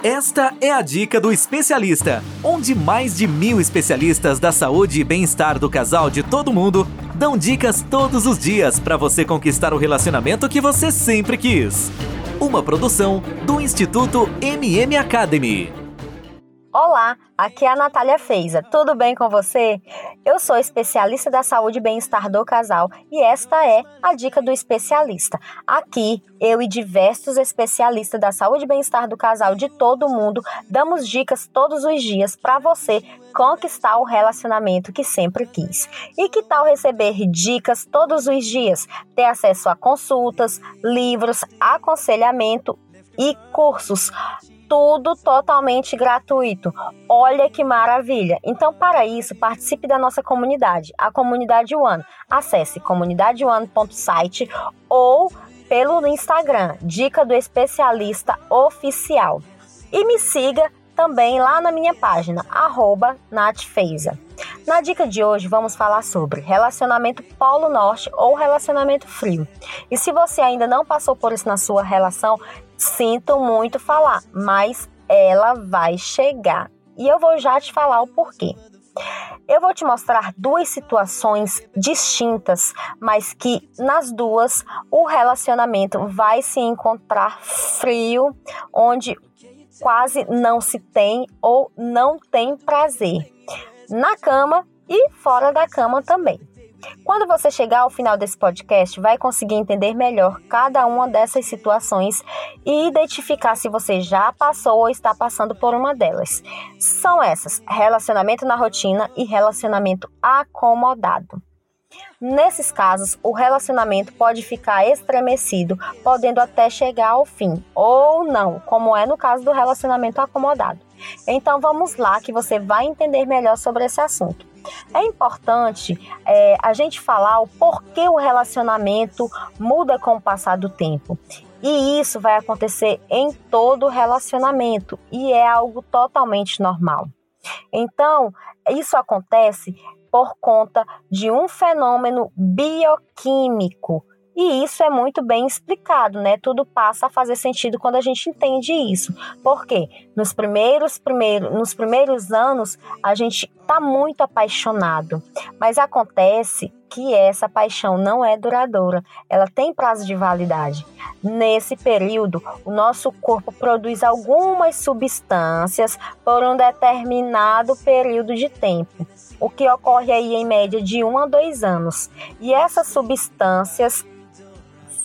Esta é a dica do especialista, onde mais de mil especialistas da saúde e bem-estar do casal de todo mundo dão dicas todos os dias para você conquistar o relacionamento que você sempre quis. Uma produção do Instituto MM Academy. Olá, aqui é a Natália Feiza. Tudo bem com você? Eu sou especialista da saúde e bem-estar do casal e esta é a dica do especialista. Aqui, eu e diversos especialistas da saúde e bem-estar do casal de todo mundo damos dicas todos os dias para você conquistar o relacionamento que sempre quis. E que tal receber dicas todos os dias? Ter acesso a consultas, livros, aconselhamento e cursos tudo totalmente gratuito. Olha que maravilha! Então, para isso, participe da nossa comunidade, a Comunidade One. Acesse comunidadeone.site ou pelo Instagram, Dica do Especialista Oficial. E me siga também lá na minha página, arroba natfeiza. Na dica de hoje vamos falar sobre relacionamento polo norte ou relacionamento frio. E se você ainda não passou por isso na sua relação, Sinto muito falar, mas ela vai chegar. E eu vou já te falar o porquê. Eu vou te mostrar duas situações distintas, mas que nas duas o relacionamento vai se encontrar frio, onde quase não se tem ou não tem prazer. Na cama e fora da cama também. Quando você chegar ao final desse podcast, vai conseguir entender melhor cada uma dessas situações e identificar se você já passou ou está passando por uma delas. São essas: relacionamento na rotina e relacionamento acomodado. Nesses casos, o relacionamento pode ficar estremecido, podendo até chegar ao fim, ou não, como é no caso do relacionamento acomodado. Então vamos lá que você vai entender melhor sobre esse assunto. É importante é, a gente falar o porquê o relacionamento muda com o passar do tempo. E isso vai acontecer em todo relacionamento e é algo totalmente normal. Então, isso acontece por conta de um fenômeno bioquímico e isso é muito bem explicado, né? Tudo passa a fazer sentido quando a gente entende isso. Porque nos primeiros, primeiros, nos primeiros anos a gente está muito apaixonado, mas acontece que essa paixão não é duradoura, ela tem prazo de validade. Nesse período, o nosso corpo produz algumas substâncias por um determinado período de tempo, o que ocorre aí em média de um a dois anos. E essas substâncias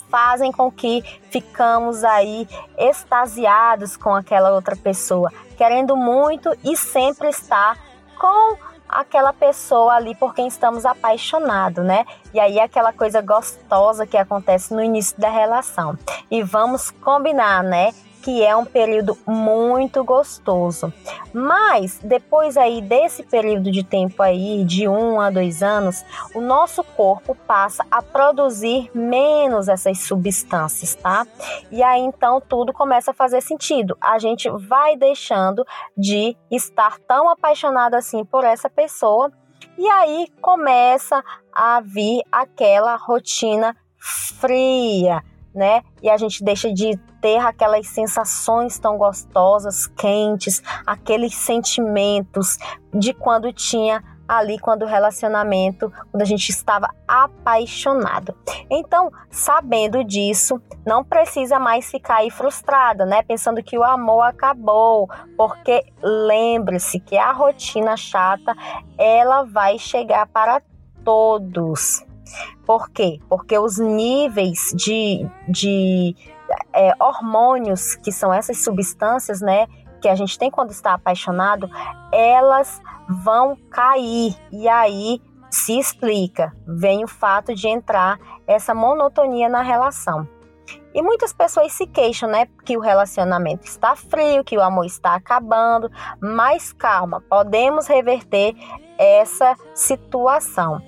fazem com que ficamos aí extasiados com aquela outra pessoa, querendo muito e sempre estar com aquela pessoa ali por quem estamos apaixonados, né? E aí aquela coisa gostosa que acontece no início da relação. E vamos combinar, né? Que é um período muito gostoso. Mas depois aí desse período de tempo aí, de um a dois anos, o nosso corpo passa a produzir menos essas substâncias, tá? E aí então tudo começa a fazer sentido. A gente vai deixando de estar tão apaixonado assim por essa pessoa e aí começa a vir aquela rotina fria né? E a gente deixa de ter aquelas sensações tão gostosas, quentes, aqueles sentimentos de quando tinha ali quando o relacionamento, quando a gente estava apaixonado. Então, sabendo disso, não precisa mais ficar aí frustrada, né? Pensando que o amor acabou, porque lembre-se que a rotina chata, ela vai chegar para todos. Por quê? Porque os níveis de, de é, hormônios, que são essas substâncias, né, que a gente tem quando está apaixonado, elas vão cair. E aí se explica, vem o fato de entrar essa monotonia na relação. E muitas pessoas se queixam, né, que o relacionamento está frio, que o amor está acabando, mas calma, podemos reverter essa situação.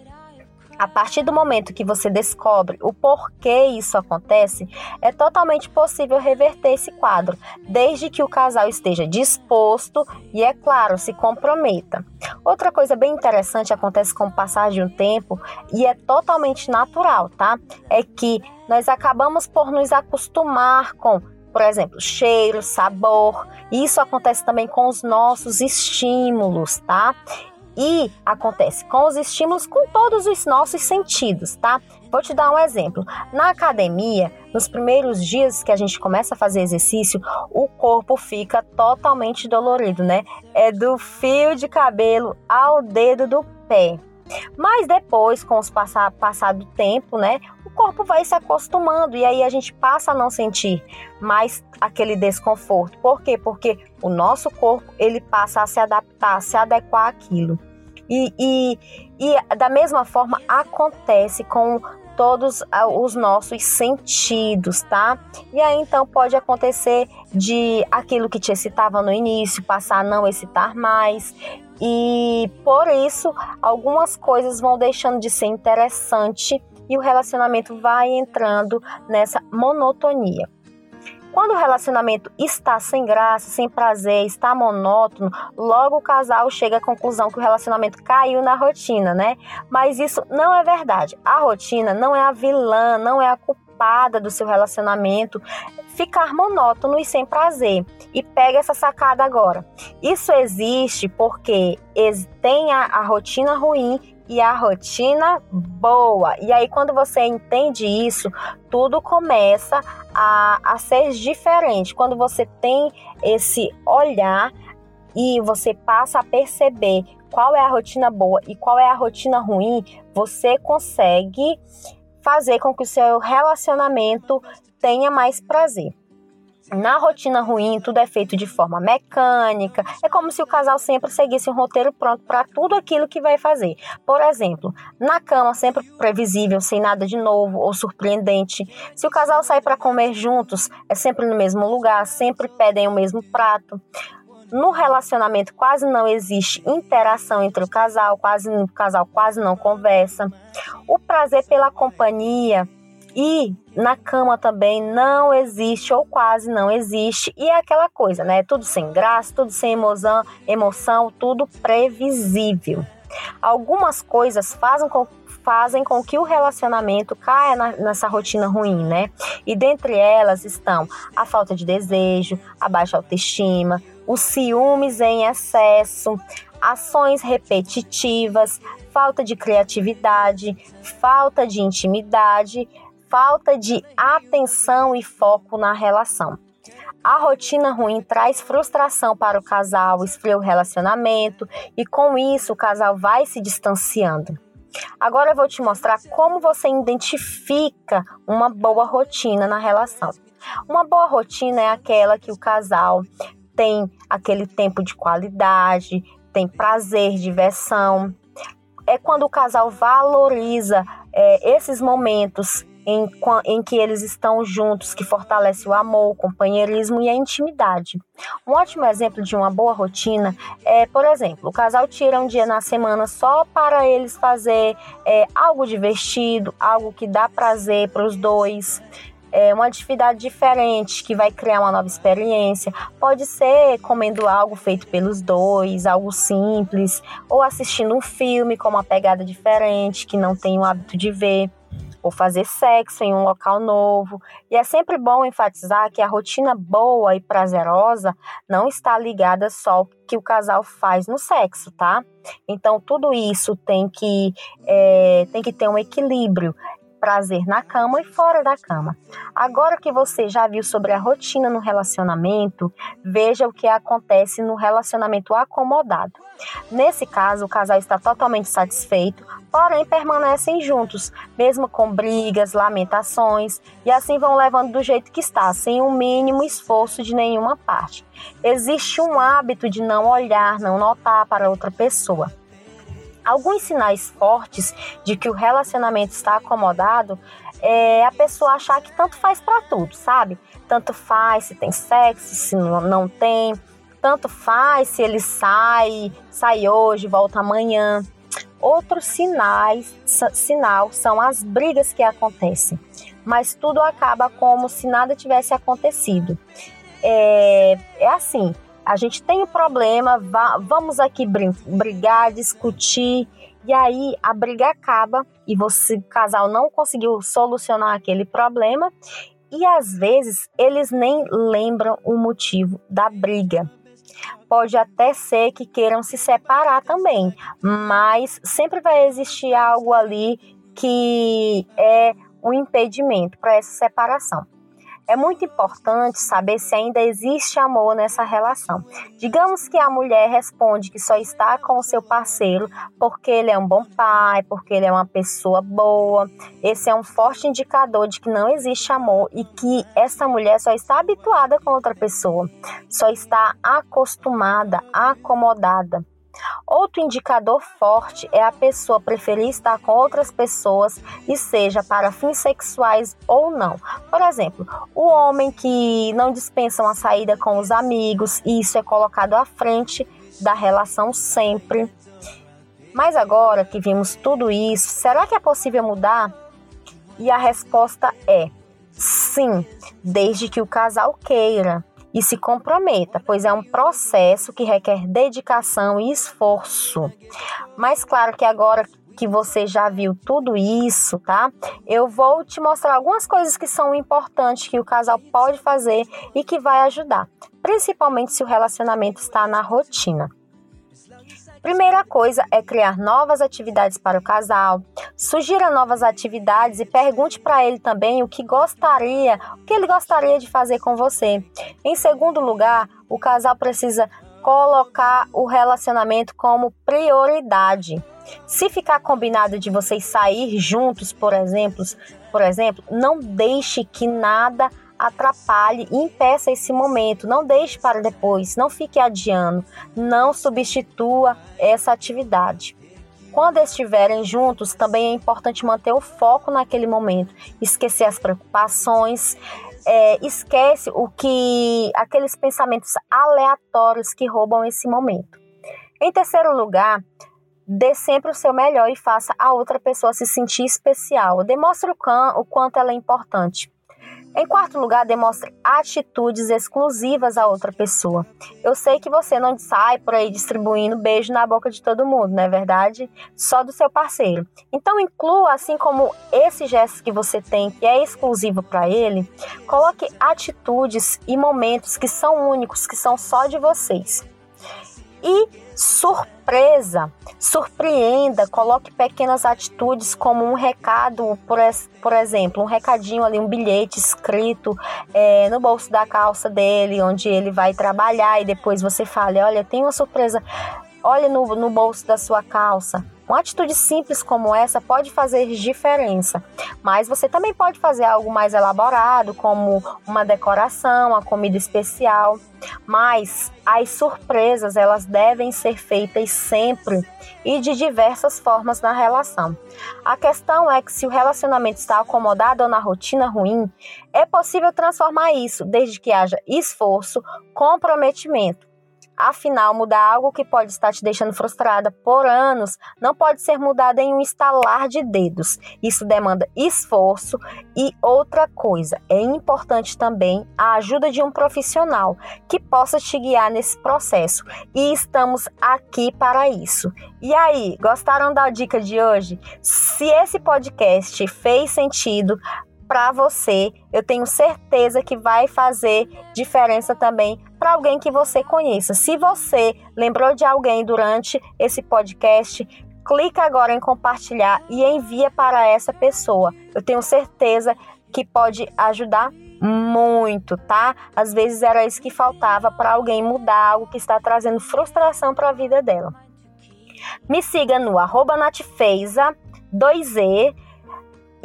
A partir do momento que você descobre o porquê isso acontece, é totalmente possível reverter esse quadro, desde que o casal esteja disposto e, é claro, se comprometa. Outra coisa bem interessante acontece com o passar de um tempo e é totalmente natural, tá? É que nós acabamos por nos acostumar com por exemplo, cheiro, sabor. Isso acontece também com os nossos estímulos, tá? E acontece com os estímulos com todos os nossos sentidos, tá? Vou te dar um exemplo. Na academia, nos primeiros dias que a gente começa a fazer exercício, o corpo fica totalmente dolorido, né? É do fio de cabelo ao dedo do pé. Mas depois, com o passar, passar do tempo, né, o corpo vai se acostumando e aí a gente passa a não sentir mais aquele desconforto. Por quê? Porque o nosso corpo ele passa a se adaptar, a se adequar àquilo. E, e, e da mesma forma acontece com todos os nossos sentidos, tá? E aí então pode acontecer de aquilo que te excitava no início passar a não excitar mais. E por isso algumas coisas vão deixando de ser interessante e o relacionamento vai entrando nessa monotonia. Quando o relacionamento está sem graça, sem prazer, está monótono, logo o casal chega à conclusão que o relacionamento caiu na rotina, né? Mas isso não é verdade. A rotina não é a vilã, não é a culpada do seu relacionamento ficar monótono e sem prazer. E pega essa sacada agora. Isso existe porque tem a, a rotina ruim e a rotina boa. E aí, quando você entende isso, tudo começa a, a ser diferente. Quando você tem esse olhar e você passa a perceber qual é a rotina boa e qual é a rotina ruim, você consegue fazer com que o seu relacionamento tenha mais prazer. Na rotina ruim, tudo é feito de forma mecânica. É como se o casal sempre seguisse um roteiro pronto para tudo aquilo que vai fazer. Por exemplo, na cama, sempre previsível, sem nada de novo ou surpreendente. Se o casal sai para comer juntos, é sempre no mesmo lugar, sempre pedem o mesmo prato. No relacionamento quase não existe interação entre o casal, quase o casal quase não conversa. O prazer pela companhia e na cama também não existe ou quase não existe. E é aquela coisa, né? Tudo sem graça, tudo sem emoção, emoção tudo previsível. Algumas coisas fazem com, fazem com que o relacionamento caia na, nessa rotina ruim, né? E dentre elas estão a falta de desejo, a baixa autoestima, os ciúmes em excesso, ações repetitivas, falta de criatividade, falta de intimidade, falta de atenção e foco na relação. A rotina ruim traz frustração para o casal, esfria o relacionamento e com isso o casal vai se distanciando. Agora eu vou te mostrar como você identifica uma boa rotina na relação. Uma boa rotina é aquela que o casal tem aquele tempo de qualidade, tem prazer, diversão. É quando o casal valoriza é, esses momentos em, em que eles estão juntos, que fortalece o amor, o companheirismo e a intimidade. Um ótimo exemplo de uma boa rotina é, por exemplo, o casal tira um dia na semana só para eles fazer é, algo divertido, algo que dá prazer para os dois é, uma atividade diferente que vai criar uma nova experiência. Pode ser comendo algo feito pelos dois, algo simples, ou assistindo um filme com uma pegada diferente que não tem o hábito de ver ou fazer sexo em um local novo. E é sempre bom enfatizar que a rotina boa e prazerosa não está ligada só ao que o casal faz no sexo, tá? Então tudo isso tem que, é, tem que ter um equilíbrio prazer na cama e fora da cama. Agora que você já viu sobre a rotina no relacionamento, veja o que acontece no relacionamento acomodado. Nesse caso, o casal está totalmente satisfeito, porém permanecem juntos, mesmo com brigas, lamentações, e assim vão levando do jeito que está, sem o um mínimo esforço de nenhuma parte. Existe um hábito de não olhar, não notar para outra pessoa. Alguns sinais fortes de que o relacionamento está acomodado é a pessoa achar que tanto faz para tudo, sabe? Tanto faz se tem sexo, se não tem, tanto faz se ele sai, sai hoje, volta amanhã. Outros sinais, sinal são as brigas que acontecem, mas tudo acaba como se nada tivesse acontecido. É, é assim, a gente tem um problema, vamos aqui brigar, discutir, e aí a briga acaba e você, o casal não conseguiu solucionar aquele problema e às vezes eles nem lembram o motivo da briga. Pode até ser que queiram se separar também, mas sempre vai existir algo ali que é um impedimento para essa separação. É muito importante saber se ainda existe amor nessa relação. Digamos que a mulher responde que só está com o seu parceiro porque ele é um bom pai, porque ele é uma pessoa boa. Esse é um forte indicador de que não existe amor e que essa mulher só está habituada com outra pessoa, só está acostumada, acomodada. Outro indicador forte é a pessoa preferir estar com outras pessoas e seja para fins sexuais ou não. Por exemplo, o homem que não dispensa uma saída com os amigos e isso é colocado à frente da relação sempre. Mas agora que vimos tudo isso, será que é possível mudar? E a resposta é sim, desde que o casal queira e se comprometa, pois é um processo que requer dedicação e esforço. Mas claro que agora que você já viu tudo isso, tá? Eu vou te mostrar algumas coisas que são importantes que o casal pode fazer e que vai ajudar, principalmente se o relacionamento está na rotina. Primeira coisa é criar novas atividades para o casal. Sugira novas atividades e pergunte para ele também o que gostaria, o que ele gostaria de fazer com você. Em segundo lugar, o casal precisa colocar o relacionamento como prioridade. Se ficar combinado de vocês sair juntos, por exemplo, por exemplo, não deixe que nada atrapalhe e impeça esse momento. Não deixe para depois, não fique adiando, não substitua essa atividade. Quando estiverem juntos, também é importante manter o foco naquele momento, esquecer as preocupações, é, esquece o que aqueles pensamentos aleatórios que roubam esse momento. Em terceiro lugar, dê sempre o seu melhor e faça a outra pessoa se sentir especial. Demonstre o, can, o quanto ela é importante. Em quarto lugar, demonstre atitudes exclusivas à outra pessoa. Eu sei que você não sai por aí distribuindo beijo na boca de todo mundo, não é verdade? Só do seu parceiro. Então inclua, assim como esse gesto que você tem, que é exclusivo para ele, coloque atitudes e momentos que são únicos, que são só de vocês. E surpresa, surpreenda, coloque pequenas atitudes como um recado, por, por exemplo, um recadinho ali, um bilhete escrito é, no bolso da calça dele, onde ele vai trabalhar e depois você fale, olha, tem uma surpresa, olha no, no bolso da sua calça. Uma atitude simples como essa pode fazer diferença, mas você também pode fazer algo mais elaborado, como uma decoração, uma comida especial. Mas as surpresas, elas devem ser feitas sempre e de diversas formas na relação. A questão é que se o relacionamento está acomodado ou na rotina ruim, é possível transformar isso desde que haja esforço, comprometimento Afinal, mudar algo que pode estar te deixando frustrada por anos não pode ser mudado em um estalar de dedos. Isso demanda esforço e outra coisa, é importante também a ajuda de um profissional que possa te guiar nesse processo. E estamos aqui para isso. E aí, gostaram da dica de hoje? Se esse podcast fez sentido, para você, eu tenho certeza que vai fazer diferença também para alguém que você conheça. Se você lembrou de alguém durante esse podcast, clica agora em compartilhar e envia para essa pessoa. Eu tenho certeza que pode ajudar muito, tá? Às vezes era isso que faltava para alguém mudar algo que está trazendo frustração para a vida dela. Me siga no arroba natfeiza 2e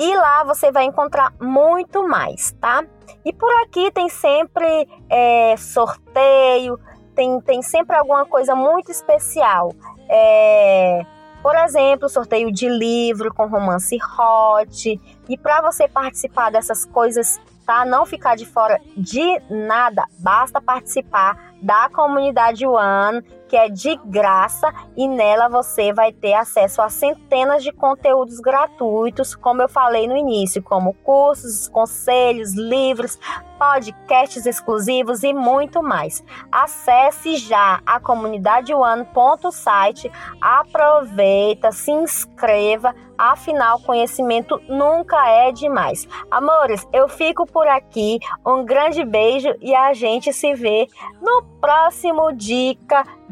e lá você vai encontrar muito mais, tá? E por aqui tem sempre é, sorteio, tem, tem sempre alguma coisa muito especial. É, por exemplo, sorteio de livro com romance hot. E para você participar dessas coisas, tá? Não ficar de fora de nada, basta participar da comunidade One que é de graça e nela você vai ter acesso a centenas de conteúdos gratuitos, como eu falei no início, como cursos, conselhos, livros, podcasts exclusivos e muito mais. Acesse já a comunidade one.site, aproveita, se inscreva, afinal conhecimento nunca é demais. Amores, eu fico por aqui. Um grande beijo e a gente se vê no próximo dica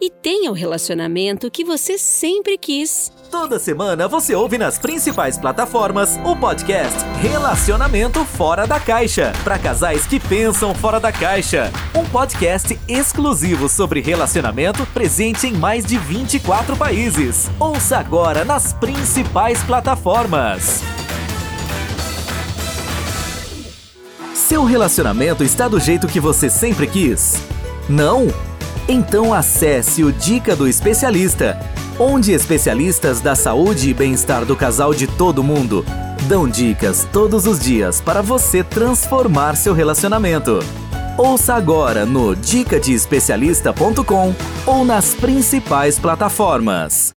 e tenha o relacionamento que você sempre quis. Toda semana você ouve nas principais plataformas o podcast Relacionamento Fora da Caixa para casais que pensam fora da caixa. Um podcast exclusivo sobre relacionamento presente em mais de 24 países. Ouça agora nas principais plataformas. Seu relacionamento está do jeito que você sempre quis? Não? Então acesse o Dica do Especialista, onde especialistas da saúde e bem-estar do casal de todo mundo dão dicas todos os dias para você transformar seu relacionamento. Ouça agora no dicadeespecialista.com ou nas principais plataformas.